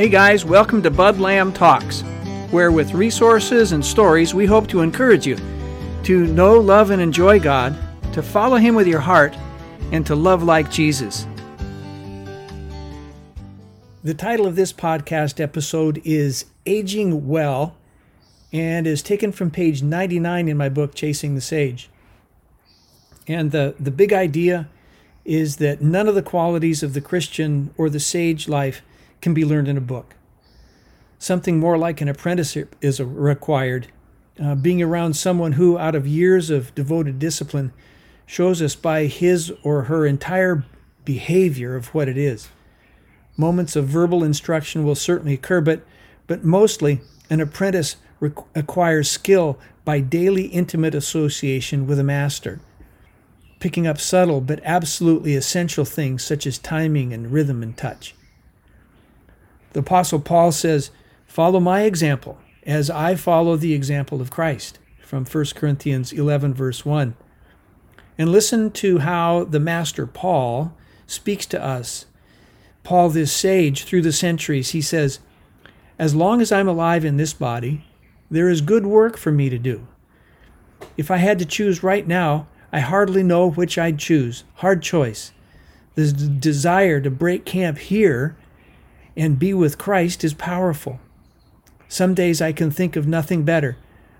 Hey guys, welcome to Bud Lamb Talks, where with resources and stories we hope to encourage you to know, love, and enjoy God, to follow Him with your heart, and to love like Jesus. The title of this podcast episode is Aging Well and is taken from page 99 in my book, Chasing the Sage. And the, the big idea is that none of the qualities of the Christian or the sage life can be learned in a book. Something more like an apprenticeship is required. Uh, being around someone who, out of years of devoted discipline, shows us by his or her entire behavior of what it is. Moments of verbal instruction will certainly occur, but, but mostly an apprentice acquires skill by daily intimate association with a master, picking up subtle but absolutely essential things such as timing and rhythm and touch. The Apostle Paul says, Follow my example as I follow the example of Christ, from 1 Corinthians 11, verse 1. And listen to how the Master Paul speaks to us. Paul, this sage through the centuries, he says, As long as I'm alive in this body, there is good work for me to do. If I had to choose right now, I hardly know which I'd choose. Hard choice. The desire to break camp here and be with Christ is powerful. Some days I can think of nothing better,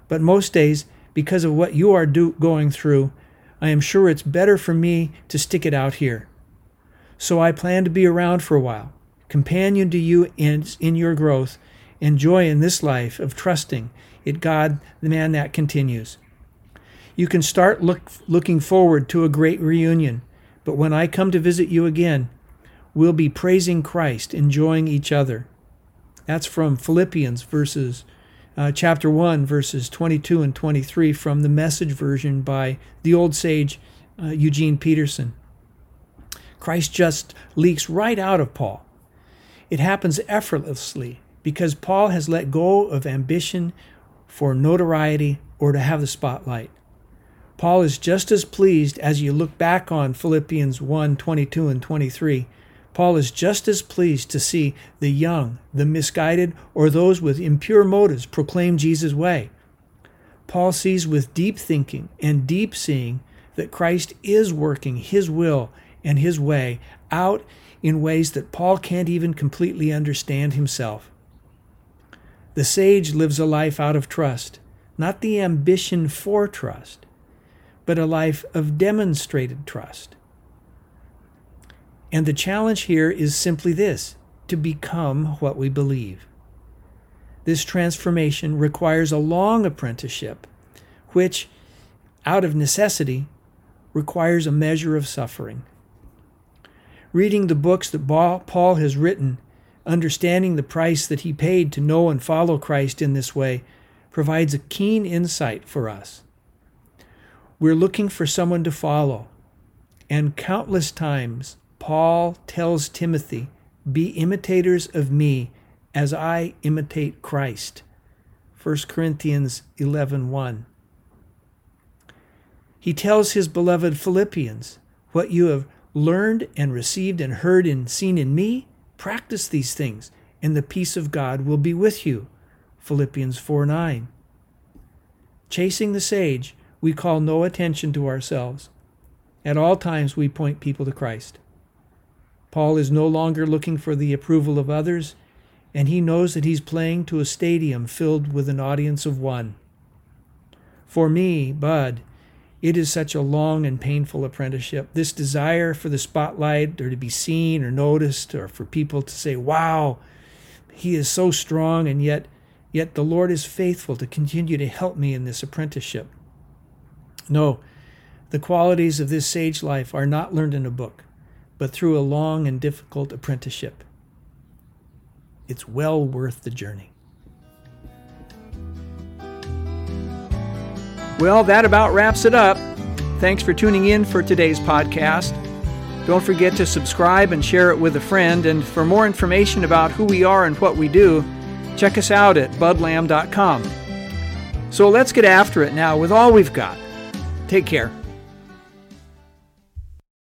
but most days, because of what you are do- going through, I am sure it's better for me to stick it out here. So I plan to be around for a while, companion to you in, in your growth, and joy in this life of trusting it God, the man that continues. You can start look, looking forward to a great reunion, but when I come to visit you again, we'll be praising Christ, enjoying each other. That's from Philippians verses uh, chapter 1 verses 22 and 23 from the message version by the old sage uh, Eugene Peterson. Christ just leaks right out of Paul. It happens effortlessly because Paul has let go of ambition for notoriety or to have the spotlight. Paul is just as pleased as you look back on Philippians 1 22 and 23 Paul is just as pleased to see the young, the misguided, or those with impure motives proclaim Jesus' way. Paul sees with deep thinking and deep seeing that Christ is working his will and his way out in ways that Paul can't even completely understand himself. The sage lives a life out of trust, not the ambition for trust, but a life of demonstrated trust. And the challenge here is simply this to become what we believe. This transformation requires a long apprenticeship, which, out of necessity, requires a measure of suffering. Reading the books that Paul has written, understanding the price that he paid to know and follow Christ in this way, provides a keen insight for us. We're looking for someone to follow, and countless times Paul tells Timothy, Be imitators of me as I imitate Christ. 1 Corinthians 11 1. He tells his beloved Philippians, What you have learned and received and heard and seen in me, practice these things, and the peace of God will be with you. Philippians 4 9. Chasing the sage, we call no attention to ourselves. At all times, we point people to Christ. Paul is no longer looking for the approval of others, and he knows that he's playing to a stadium filled with an audience of one. For me, Bud, it is such a long and painful apprenticeship. This desire for the spotlight or to be seen or noticed or for people to say, wow, he is so strong, and yet, yet the Lord is faithful to continue to help me in this apprenticeship. No, the qualities of this sage life are not learned in a book but through a long and difficult apprenticeship. It's well worth the journey. Well, that about wraps it up. Thanks for tuning in for today's podcast. Don't forget to subscribe and share it with a friend. And for more information about who we are and what we do, check us out at budlam.com. So let's get after it now with all we've got. Take care.